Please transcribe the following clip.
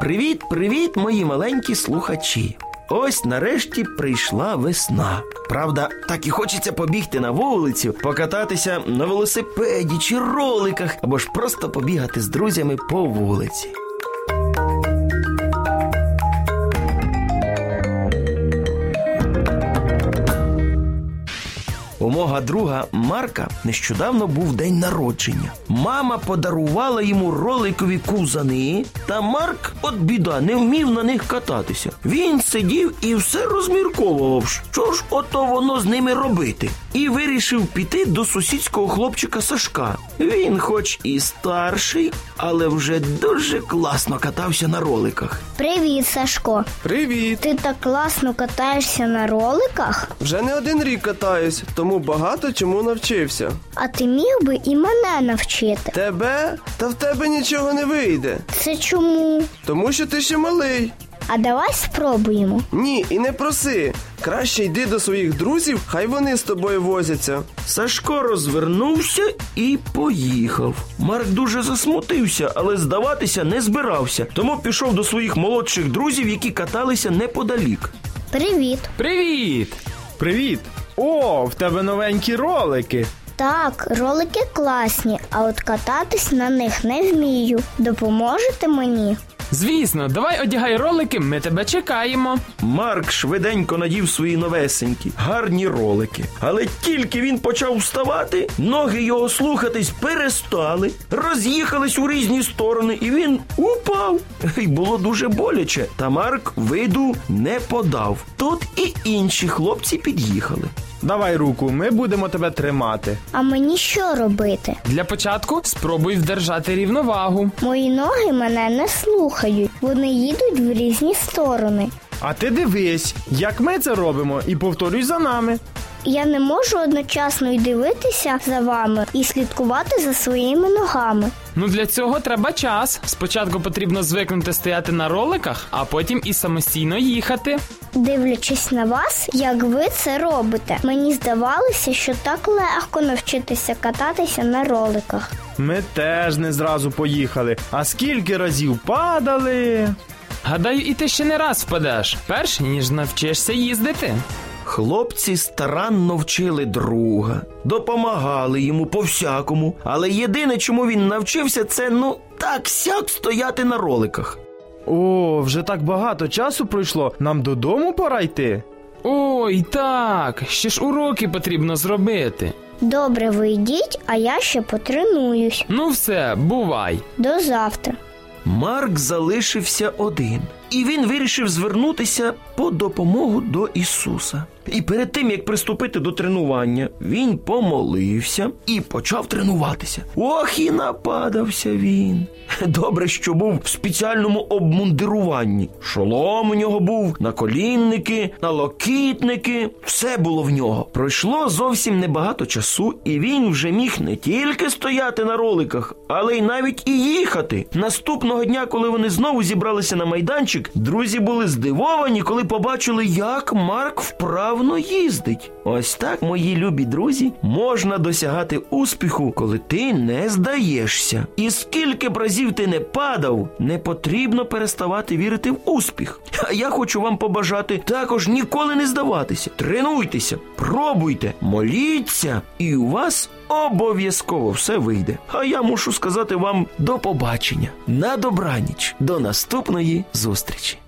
Привіт, привіт, мої маленькі слухачі. Ось нарешті прийшла весна. Правда, так і хочеться побігти на вулицю, покататися на велосипеді чи роликах, або ж просто побігати з друзями по вулиці. Мого друга Марка нещодавно був день народження. Мама подарувала йому роликові кузани, та Марк, от біда, не вмів на них кататися. Він сидів і все розмірковував, що ж ото воно з ними робити. І вирішив піти до сусідського хлопчика Сашка. Він, хоч і старший, але вже дуже класно катався на роликах. Привіт, Сашко. Привіт! Ти так класно катаєшся на роликах, Вже не один рік катаюсь, тому багато чому навчився. а ти міг би і мене навчити. Тебе? Та в тебе нічого не вийде. Це чому? Тому що ти ще малий. А давай спробуємо. Ні, і не проси. Краще йди до своїх друзів, хай вони з тобою возяться. Сашко розвернувся і поїхав. Марк дуже засмутився, але здаватися не збирався, тому пішов до своїх молодших друзів, які каталися неподалік. Привіт. Привіт! Привіт! О, в тебе новенькі ролики. Так, ролики класні, а от кататись на них не вмію. Допоможете мені? Звісно, давай одягай ролики, ми тебе чекаємо. Марк швиденько надів свої новесенькі, гарні ролики. Але тільки він почав вставати, ноги його слухатись перестали, роз'їхались у різні сторони, і він упав. І було дуже боляче. Та Марк виду не подав. Тут і інші хлопці під'їхали. Давай руку, ми будемо тебе тримати. А мені що робити? Для початку спробуй вдержати рівновагу. Мої ноги мене не слухають. Вони їдуть в різні сторони. А ти дивись, як ми це робимо, і повторюй за нами. Я не можу одночасно й дивитися за вами і слідкувати за своїми ногами. Ну для цього треба час. Спочатку потрібно звикнути стояти на роликах, а потім і самостійно їхати. Дивлячись на вас, як ви це робите, мені здавалося, що так легко навчитися кататися на роликах. Ми теж не зразу поїхали. А скільки разів падали? Гадаю, і ти ще не раз впадеш, перш ніж навчишся їздити. Хлопці старанно вчили друга, допомагали йому по всякому. Але єдине, чому він навчився, це ну так сяк стояти на роликах. О, вже так багато часу пройшло. Нам додому пора йти. Ой, так, ще ж уроки потрібно зробити. Добре, ви йдіть, а я ще потренуюсь. Ну все, бувай. До завтра. Марк залишився один, і він вирішив звернутися по допомогу до Ісуса. І перед тим як приступити до тренування, він помолився і почав тренуватися. Ох, і нападався він. Добре, що був в спеціальному обмундируванні. Шолом у нього був, наколінники, налокітники, все було в нього. Пройшло зовсім небагато часу, і він вже міг не тільки стояти на роликах, але й навіть і їхати. Наступного дня, коли вони знову зібралися на майданчик, друзі були здивовані, коли побачили, як Марк вправно їздить. Ось так, мої любі друзі, можна досягати успіху, коли ти не здаєшся. І скільки б разів ти не падав, не потрібно переставати вірити в успіх. А я хочу вам побажати також ніколи не здаватися. Тренуйтеся, пробуйте, моліться, і у вас обов'язково все вийде. А я мушу сказати вам до побачення, на добраніч, до наступної зустрічі.